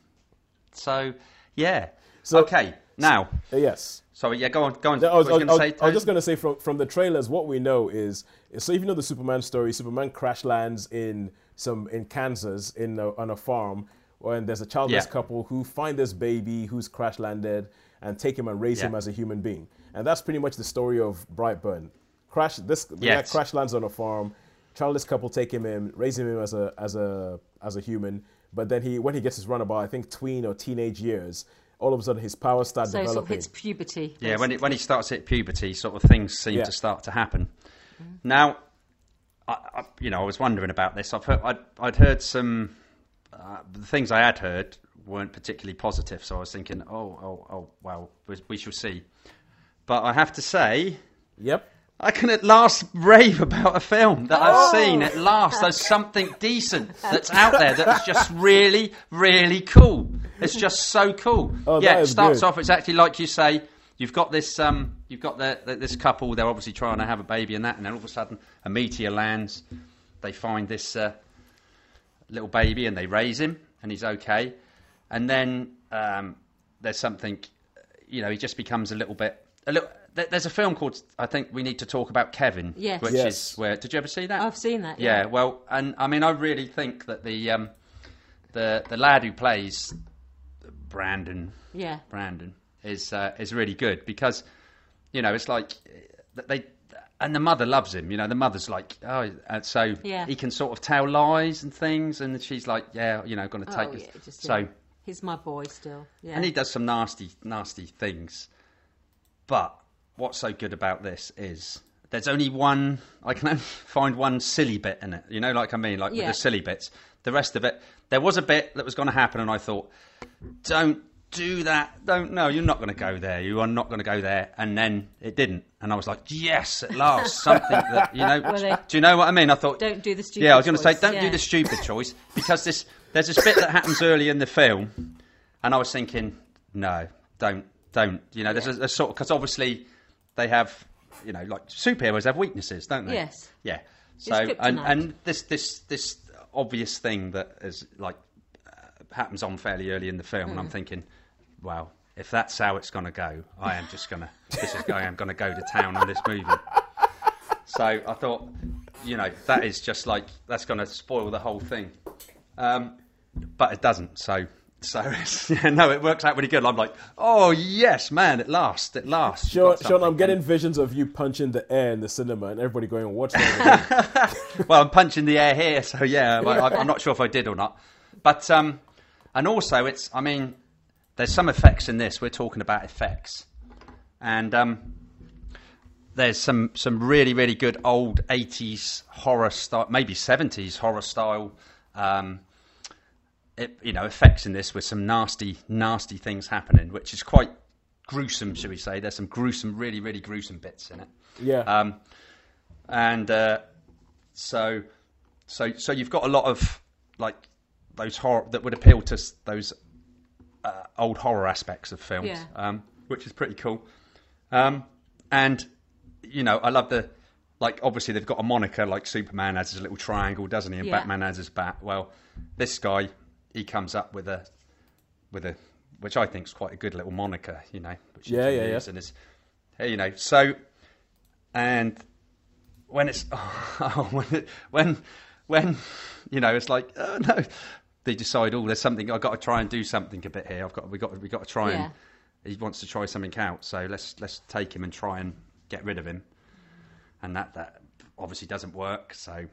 so yeah. So- okay. Now, Uh, yes. sorry. Yeah. Go on. Go on. I was, were you I was- say? I was just going to say from, from the trailers, what we know is so if you know the Superman story, Superman crash lands in some in Kansas in a, on a farm, and there's a childless Yeah. couple who find this baby who's crash landed and take him and raise him as a human being, and that's pretty much the story of Brightburn. Crash this Yes. crash lands on a farm, childless couple take him in, raise him as a as a as a human, but then he when he gets his runabout, I think tween or teenage years, all of a sudden his powers start So it sort of developing. hits puberty. Yeah, when, it, when he starts at puberty, sort of things seem Yeah. to start to happen. Now, I, I, you know, I was wondering about this. I've heard, I'd, I'd heard some uh, the things I had heard weren't particularly positive, so I was thinking, oh, oh, oh, well, we, we shall see. But I have to say, Yep. I can at last rave about a film that I've seen. At last, there's something decent that's out there that's just really, really cool. It's just so cool. Oh, yeah, it starts good. off exactly like you say. You've got this, um, you've got the, the, this couple. They're obviously trying to have a baby and that, and then all of a sudden, a meteor lands. They find this uh, little baby and they raise him, and he's okay. And then um, there's something, you know, he just becomes a little bit. A little. There's a film called I think we need to talk about Kevin. Yes. Which Yes. is where did you ever see that? I've seen that. yeah. Yeah. Well, and I mean, I really think that the um, the the lad who plays Brandon Yeah. Brandon is uh, is really good because you know it's like uh, they and the mother loves him. You know, the mother's like oh, and so Yeah. he can sort of tell lies and things, and she's like yeah, you know, going to take oh, yeah, just, so. yeah. He's my boy still. Yeah. And he does some nasty, nasty things. But what's so good about this is there's only one. I can only find one silly bit in it. You know, like I mean, like with the silly bits. The rest of it, there was a bit that was going to happen, and I thought, don't do that. Don't no, you're not going to go there. You are not going to go there. And then it didn't. And I was like, yes, at last, something that you know. Well, they- do you know what I mean? I thought, Don't do the stupid Yeah, I was going to say, don't do the stupid choice because this there's this bit that happens early in the film, and I was thinking, no, don't, don't. You know, there's a, a sort of because obviously they have, you know, like superheroes have weaknesses, don't they? Yes. Yeah. So and and this this this obvious thing that is like uh, happens on fairly early in the film, Hmm. and I'm thinking, wow, if that's how it's going to go, I am just going to this is going. I'm going to go to town on this movie. So I thought, you know, that is just like that's going to spoil the whole thing. Um, but it doesn't. So so it's, yeah, no, it works out really good. I'm like, oh yes, man, at last, at last. Sean, Sean, I'm getting visions of you punching the air in the cinema and everybody going, "What's that?" well, I'm punching the air here, so yeah, I, I- I'm not sure if I did or not. But um, and also, it's I mean, there's some effects in this. We're talking about effects, and um, there's some some really really good old 80s horror style, maybe 70s horror style. Um, it, you know, effects in this with some nasty, nasty things happening, which is quite gruesome, should we say? There's some gruesome, really, really gruesome bits in it. yeah, Um, and uh, so, so, so you've got a lot of like those horror that would appeal to those uh, old horror aspects of films, Yeah. um, which is pretty cool. Um, and you know, I love the like. Obviously, they've got a moniker like Superman has his little triangle, doesn't he? And Yeah. Batman has his bat. Well, this guy he comes up with a with a which I think is quite a good little moniker, you know. Which you Yeah, can yeah, yeah. use And it's, you know, so and when it's oh, when it, when when you know it's like oh no they decide oh there's something I've got to try and do something a bit here I've got we got we got to try Yeah. and he wants to try something out so let's let's take him and try and get rid of him and that that obviously doesn't work so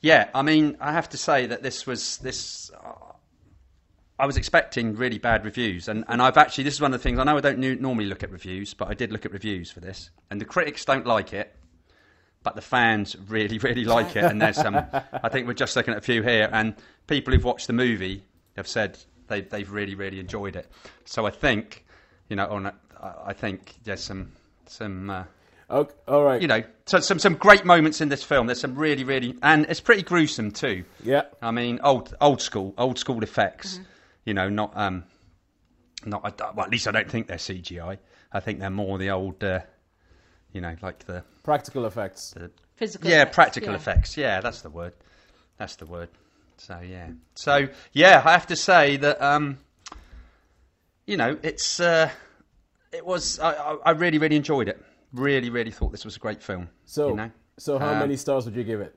yeah I mean I have to say that this was this uh, I was expecting really bad reviews, and, and I've actually this is one of the things I know I don't nu- normally look at reviews, but I did look at reviews for this, and the critics don't like it, but the fans really really like it, and there's some I think we're just looking at a few here, and people who've watched the movie have said they they've really really enjoyed it, so I think you know on a- I I think there's some some. Uh, okay, all right, you know, so some some great moments in this film. There's some really, really, and it's pretty gruesome too. yeah, I mean, old old school, old school effects. You know, not um, not well, at least I don't think they're CGI. I think they're more the old, uh, you know, like the, practical effects. the Physical yeah, effects, practical yeah. effects. Yeah, that's the word. That's the word. So yeah, so yeah, I have to say that um, you know, it's uh, it was I, I, I really really enjoyed it. Really, really thought this was a great film. So, you know, so how Um, many stars would you give it?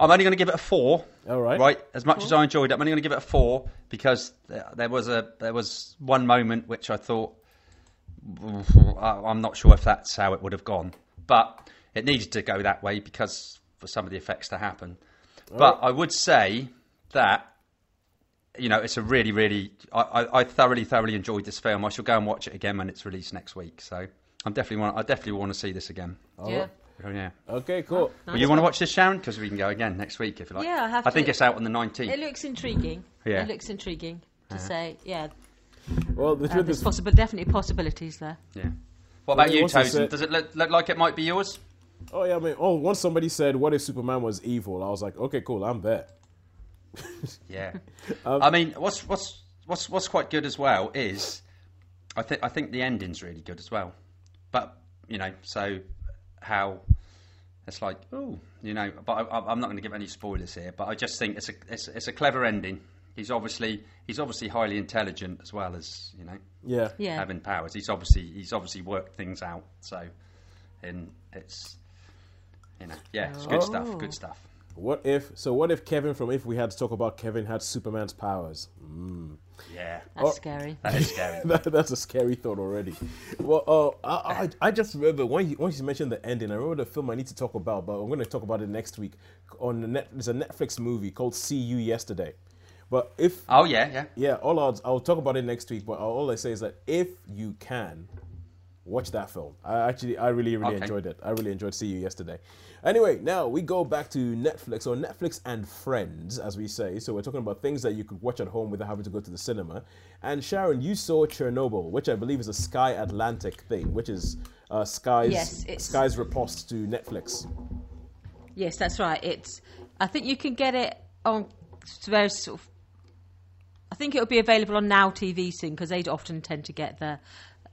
I'm only going to give it a four. All right. Right. As much as I enjoyed it, I'm only going to give it a four because there, there was a there was one moment which I thought I- I'm not sure if that's how it would have gone, but it needed to go that way because for some of the effects to happen. But I would say that you know it's a really really I, I, I thoroughly thoroughly enjoyed this film. I shall go and watch it again when it's released next week. So I'm definitely want I definitely want to see this again. Yeah. Oh, yeah. Okay, cool. Well, you want to watch this, Sharon? Because we can go again next week if you like. Yeah, I have I think it's out on the 19th. It looks intriguing. Yeah. It looks intriguing to say. Yeah, Well, the uh, there's is, possible, definitely possibilities there. Yeah. What about Well, you, also Tosin? said- Does it look, look like it might be yours? oh yeah, I mean, oh, once somebody said, "What if Superman was evil?" I was like, okay, cool, I'm there. Yeah. Um, I mean, what's what's what's what's quite good as well is, I think I think the ending's really good as well. But you know, so how it's like, oh, you know, but I, I- I'm not going to give any spoilers here. But I just think it's a it's, it's a clever ending. He's obviously he's obviously highly intelligent as well as you know Yeah. Yeah. having powers. He's obviously he's obviously worked things out. So, and it's you know, yeah, it's good Oh. stuff. Good stuff. What if? So what if Kevin from If We Had to Talk About Kevin had Superman's powers? Yeah, That's Oh. scary. that is scary. that, that's a scary thought already. Well, uh, I, I, I just remember when you, once you mentioned the ending, I remember the film I need to talk about, but I'm going to talk about it next week. On the net, there's a Netflix movie called See You Yesterday. But if oh yeah, yeah. yeah, all odds, I'll talk about it next week. But all I say is that if you can, watch that film. I actually, I really, really Okay. enjoyed it. I really enjoyed See You yesterday. Anyway, now we go back to Netflix or Netflix and Friends, as we say. So we're talking about things that you could watch at home without having to go to the cinema. And Sharon, you saw Chernobyl, which I believe is a Sky Atlantic thing, which is uh, Sky's Yes, it's- Sky's riposte to Netflix. Yes, that's right. It's. I think you can get it on various sort of. I think it'll be available on Now TV soon because they'd often tend to get the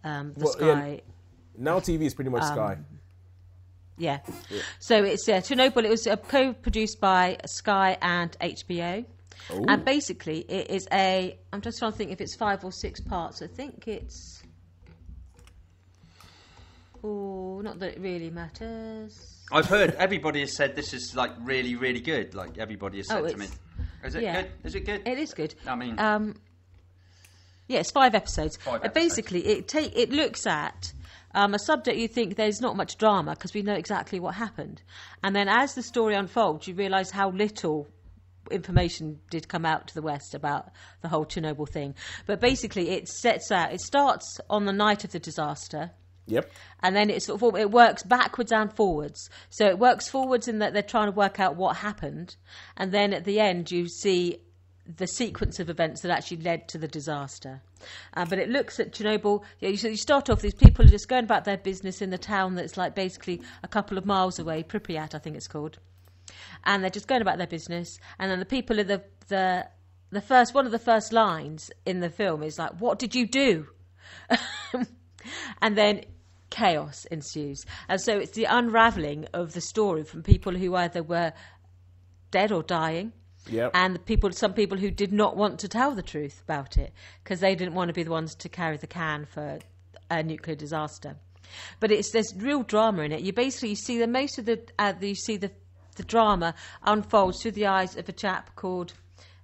um, the Well, yeah. Sky. Now TV is pretty much Um, Sky. Yeah. So it's yeah, Chernobyl. It was uh, co-produced by Sky and HBO, and basically it is a. I'm just trying to think if it's five or six parts. I think it's. Oh, not that it really matters. I've heard everybody has said this is like really, really good. Like everybody has said Oh, to me. Is it yeah. good? Is it good? It is good. I mean- um, yeah, it's five episodes. Five episodes. Basically, it take it looks at um, a subject you think there's not much drama because we know exactly what happened, and then as the story unfolds, you realise how little information did come out to the West about the whole Chernobyl thing. But basically, it sets out. It starts on the night of the disaster Yep. and then it sort of it works backwards and forwards. So it works forwards in that they're trying to work out what happened, and then at the end you see the sequence of events that actually led to the disaster. Uh, but it looks at Chernobyl. You, know, you, start off; these people are just going about their business in the town that's like basically a couple of miles away, Pripyat, I think it's called, and they're just going about their business. And then the people in the the the first one of the first lines in the film is like, "What did you do?" and then chaos ensues. And so it's the unraveling of the story from people who either were dead or dying. Yep. And the people, some people who did not want to tell the truth about it because they didn't want to be the ones to carry the can for a nuclear disaster. But it's there's real drama in it. You basically see the most of the uh, you see the the drama unfolds through the eyes of a chap called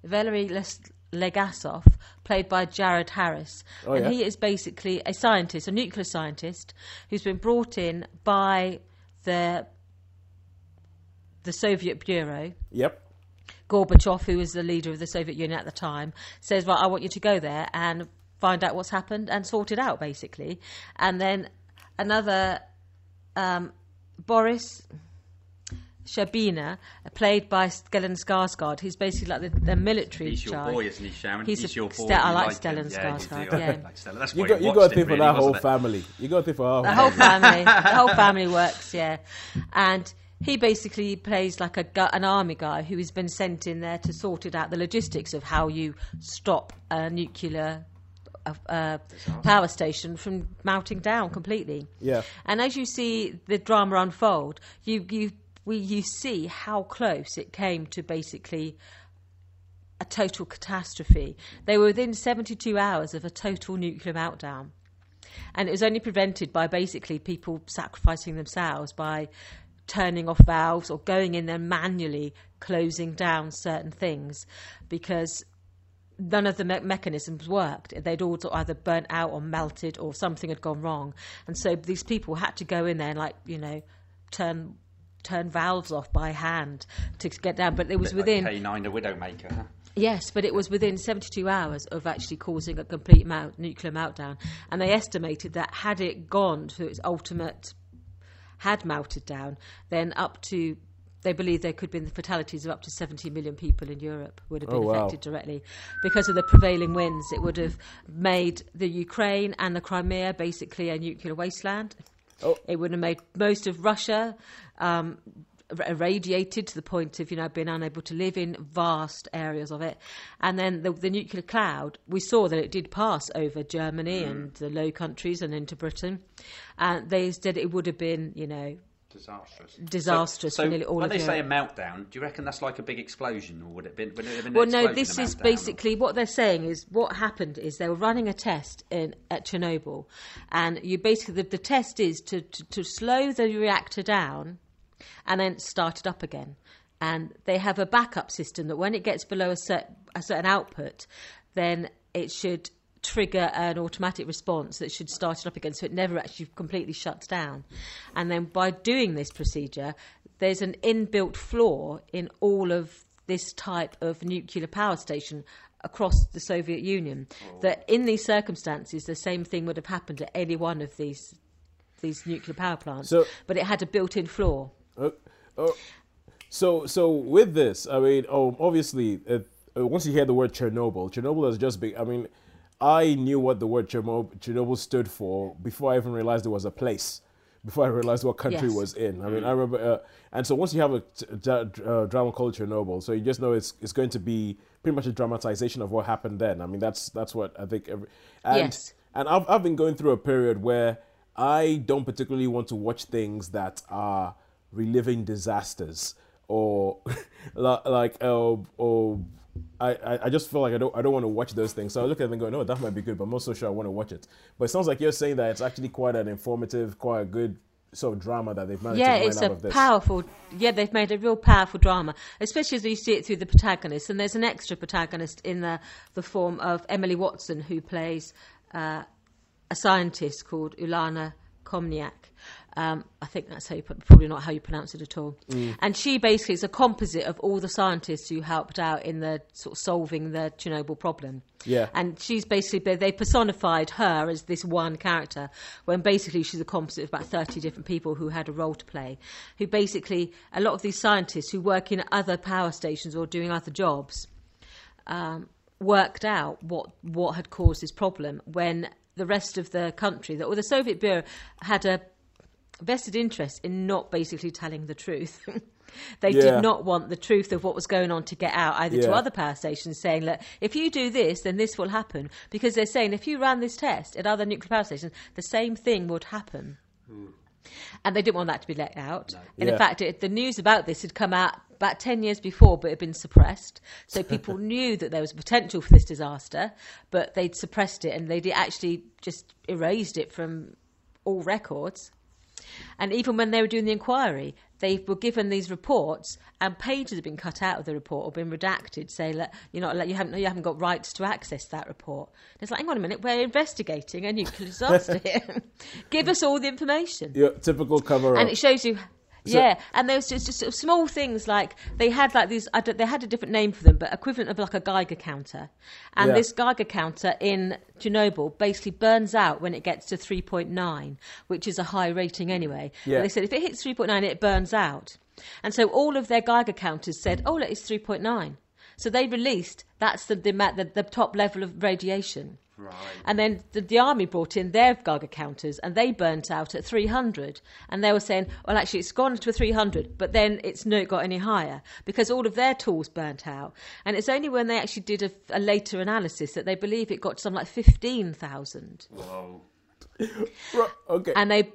Valery Les- Legasov, played by Jared Harris, Oh, and yeah? he is basically a scientist, a nuclear scientist, who's been brought in by the the Soviet Bureau. Yep. Gorbachev, who was the leader of the Soviet Union at the time, says, "Right, I want you to go there and find out what's happened and sort it out, basically." And then another um, Boris Shcherbina, played by Stellan Skarsgård, who's basically like the, the military He's your guy. boy, isn't he, Sharon? He's He's, a- your boy. Ste- you I like him. Stellan Yeah, Skarsgård, do. yeah. Like Stellan. That's You why got you watched got to it, think for that whole it? family. You got to think for our the whole whole family, the whole family works, yeah. And he basically plays like a gu- an army guy who has been sent in there to sort it out the logistics of how you stop a nuclear uh, uh, power station from melting down completely. Yeah. And as you see the drama unfold, you you we you see how close it came to basically a total catastrophe. They were within 72 hours of a total nuclear meltdown. And it was only prevented by basically people sacrificing themselves by turning off valves or going in there manually closing down certain things because none of the me- mechanisms worked. They'd all sort of either burnt out or melted or something had gone wrong. And so these people had to go in there and, like, you know, turn turn valves off by hand to get down. But it was within like K9, the Widowmaker. Huh? Yes, but it was within 72 hours of actually causing a complete melt, nuclear meltdown. And they estimated that had it gone to its ultimate, had melted down, then up to, they believe there could have been the fatalities of up to 70 million people in Europe would have been Oh, wow. affected directly. Because of the prevailing winds, it would have made the Ukraine and the Crimea basically a nuclear wasteland. Oh. It would have made most of Russia um, irradiated to the point of you know being unable to live in vast areas of it. And then the, the nuclear cloud, we saw that it did pass over Germany mm. and the Low Countries and into Britain. And they said it would have been you know Disastrous. Disastrous So, for so nearly all when they say a meltdown, do you reckon that's like a big explosion, or would it, been, would it have been? Well, no, this is or- basically what they're saying is what happened is they were running a test in at Chernobyl, and you basically the, the test is to, to to slow the reactor down, and then start it up again. And they have a backup system that when it gets below a, cer- a certain output, then it should trigger an automatic response that should start it up again so it never actually completely shuts down. And then by doing this procedure, there's an inbuilt flaw in all of this type of nuclear power station across the Soviet Union. Oh. That in these circumstances, the same thing would have happened at any one of these these nuclear power plants. So- but it had a built-in flaw. Uh, uh, so, so with this, I mean, oh, obviously, uh, uh, once you hear the word Chernobyl, Chernobyl has just been. I mean, I knew what the word Chernobyl, Chernobyl stood for before I even realized it was a place. Before I realized what country Yes. was in. I mean, I remember, uh, and so once you have a t- uh, drama called Chernobyl, so you just know it's it's going to be pretty much a dramatization of what happened then. I mean, that's that's what I think. Every, and, Yes. and I've I've been going through a period where I don't particularly want to watch things that are reliving disasters or like uh, or I, I just feel like I don't I don't want to watch those things. So I look at them and go, no, that might be good, but I'm not so sure I want to watch it. But it sounds like you're saying that it's actually quite an informative, quite a good sort of drama that they've managed Yeah, to it's out a of this. powerful. Yeah, they've made a real powerful drama, especially as you see it through the protagonist. And there's an extra protagonist in the the form of Emily Watson, who plays uh, a scientist called Ulana Komniak. Um, I think that's how you put, probably not how you pronounce it at all. Mm. And she basically is a composite of all the scientists who helped out in the sort of solving the Chernobyl problem. Yeah. And she's basically they personified her as this one character when basically she's a composite of about 30 different people who had a role to play who basically a lot of these scientists who work in other power stations or doing other jobs um, worked out what what had caused this problem when the rest of the country that or the Soviet Bureau had a vested interest in not basically telling the truth. they Yeah. did not want the truth of what was going on to get out either to other power stations saying look if you do this then this will happen. Because they're saying if you ran this test at other nuclear power stations the same thing would happen. Hmm. And they didn't want that to be let out. And Yeah. in fact it, the news about this had come out about 10 years before but it had been suppressed. So people knew that there was potential for this disaster but they'd suppressed it and they'd actually just erased it from all records and even when they were doing the inquiry, they were given these reports, and pages had been cut out of the report or been redacted, saying that you're not, like, you haven't, you haven't got rights to access that report. And it's like, hang on a minute, we're investigating a nuclear disaster here. Give us all the information Your typical cover and up. it shows you yeah and there was just, just sort of small things like they had like these I they had a different name for them but equivalent of like a geiger counter. And Yeah. this geiger counter in chernobyl basically burns out when it gets to 3.9 which is a high rating anyway. Yeah. And they said if it hits 3.9 it burns out. And so all of their geiger counters said oh look it's 3.9 so they released that's the the, the, the top level of radiation Right. and then the, the army brought in their Geiger counters and they burnt out at 300. And they were saying, well, actually, it's gone to 300, but then it's not got any higher because all of their tools burnt out. And it's only when they actually did a, a later analysis that they believe it got to something like 15,000. Whoa. Right, okay. And they.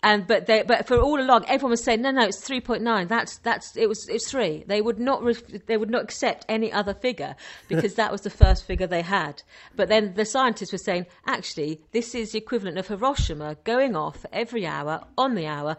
And but they but for all along everyone was saying no no it's three point nine. That's that's it was it's three. They would not re- they would not accept any other figure because that was the first figure they had. But then the scientists were saying actually this is the equivalent of Hiroshima going off every hour on the hour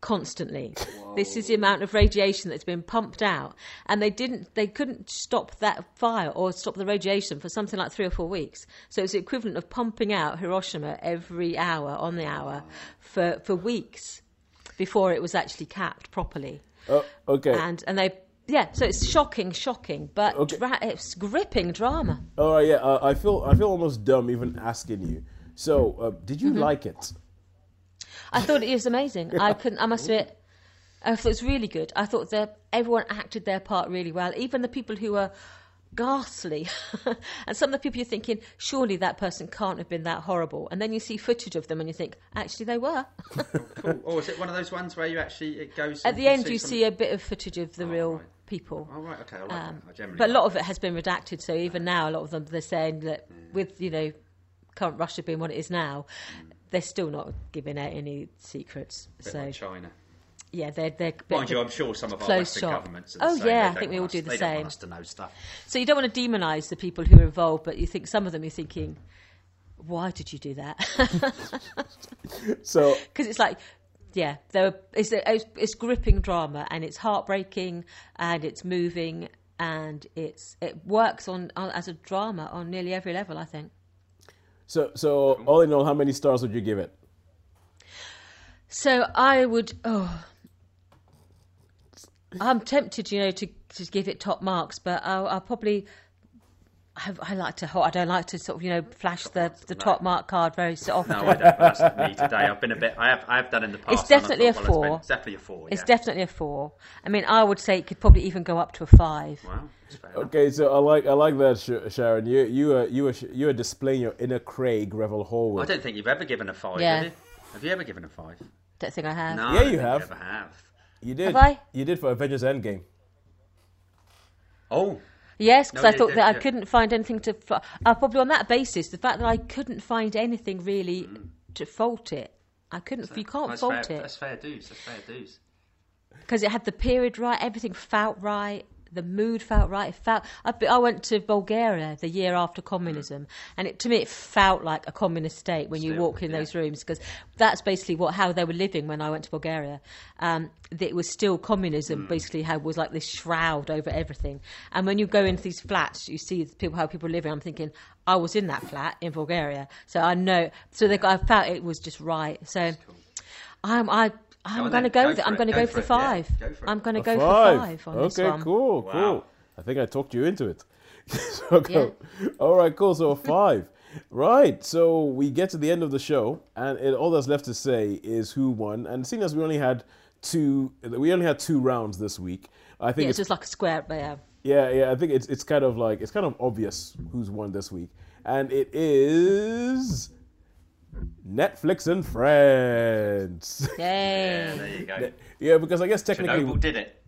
constantly this is the amount of radiation that's been pumped out and they didn't they couldn't stop that fire or stop the radiation for something like three or four weeks so it's the equivalent of pumping out hiroshima every hour on the hour for for weeks before it was actually capped properly Oh, okay. and and they yeah so it's shocking shocking but Okay. dra- it's gripping drama Oh yeah. Uh, I feel I feel almost dumb even asking you. So, uh, did Mm-hmm. you like it? I thought it was amazing. I couldn't. I must admit, I thought it was really good. I thought that everyone acted their part really well. Even the people who were ghastly, and some of the people you're thinking, surely that person can't have been that horrible. And then you see footage of them, and you think, actually, they were. Cool. Oh, is it one of those ones where you actually it goes At the end, you see a bit of footage of the real right. people. Oh right, okay. I like Um, that. I generally. but a lot of it has been redacted. So even now, a lot of them they're saying that with you know current Russia being what it is now, they're still not giving out any secrets. Bit So like China. yeah, they're they're Mind you, I'm sure some of our closed Western shop. governments. Are the Oh, same. yeah, I think we want all us- do the they Don't same. want us to know stuff. So you don't want to demonise the people who are involved, but you think some of them you're thinking, why did you do that? So, Because it's like, yeah, there it's, it's, it's gripping drama and it's heartbreaking and it's moving and it's it works on, on as a drama on nearly every level. I think. So, so, all in all, how many stars would you give it? So I would. Oh, I'm tempted, you know, to to give it top marks, but I'll, I'll probably I, I like to. I don't like to sort of you know flash the the top mark card very so often. No, I don't. That's me today. I've been a bit. I have. I have done in the past. It's definitely and a I thought, well, four. It's definitely a four. It's definitely a four. I mean, I would say it could probably even go up to a five. Wow. that's fair enough. Okay, so I like I like that, Sharon. You you are you are you are displaying your inner Craig Revel Hall. I don't think you've ever given a five. Yeah. Have you? Have you ever given a five? Don't think I have. No. Yeah, I don't you think have. ever have. You did. Have I? You did for Avengers Endgame. Oh. Yes, because No, I thought that I couldn't find anything to. Uh, probably on that basis, the fact that I couldn't find anything really to fault it. I couldn't. You can't fault fair, it That's fair dues. That's fair dues. because it had the period right. Everything felt right. The mood felt right. It felt. I, I went to Bulgaria the year after communism, and it, to me, it felt like a communist state when you walk in yeah. those rooms because that's basically what how they were living when I went to Bulgaria. Um, it was still communism, Hmm. basically, how was like this shroud over everything. And when you go into these flats, you see people how people are living. I'm thinking, I was in that flat in Bulgaria, so I know. So they, I felt it was just right. So I'm I. I'm going to then. go. Go with it. I'm going to Go go, for for the five. go for it. I'm going to go for five on this okay, one. cool, Wow. cool. I think I talked you into it. so go. Yeah. All right, cool. So a five. Right, so we get to the end of the show, and it, all that's left to say is who won. And seeing as we only had two, we only had two rounds this week. I think Yeah, it's it's just like a square. But yeah. Yeah, yeah, I think it's it's kind of like it's kind of obvious who's won this week, and it is Netflix and Friends. Yeah, Yay. there you go. yeah, because I guess technically, Chernobyl did it.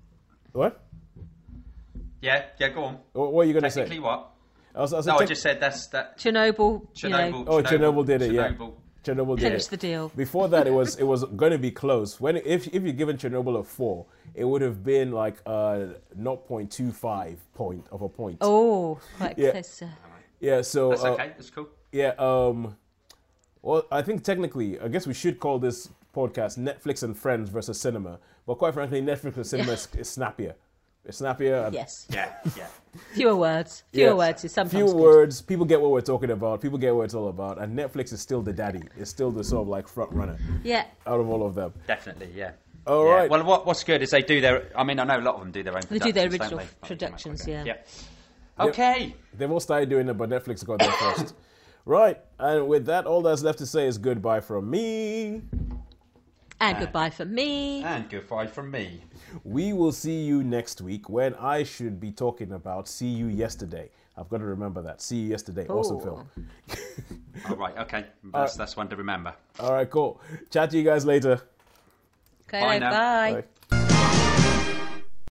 what? Yeah, yeah. Go on. What what are you gonna say? Technically, what? I, was, I, said No, I just said that's that. Chernobyl. You Chernobyl. know, Oh, Chernobyl did it, yeah. Chernobyl. Chernobyl did finished it. the deal. Before that, it was it was going to be close. When if if you're given Chernobyl a four, it would have been like a 0.25 point of a point. Oh, quite Yeah. close. uh, yeah. So That's uh, okay. That's cool. Yeah. Um. Well, I think technically, I guess we should call this podcast Netflix and Friends versus cinema. But quite frankly, Netflix and cinema is, is snappier. It's snappier. and- Yes. Yeah, yeah. Fewer words. Fewer Yeah. words is sometimes Few good. words. People get what we're talking about. People get what it's all about. And Netflix is still the daddy. It's still the sort of like front runner Yeah. out of all of them. Definitely, yeah. All yeah. right. Well, what, what's good is they do their. I mean, I know a lot of them do their own. They do their original productions, yeah. Yeah. Okay. They've all started doing it, but Netflix got there first. Right. And with that, all that's left to say is goodbye from me. And goodbye from me. And goodbye from me. We will see you next week when I should be talking about See You Yesterday. I've got to remember that. See You Yesterday. Awesome Oh. film. All right. Okay. That's that's one to remember. All right, cool. Chat to you guys later. Okay, Bye now. bye. Bye.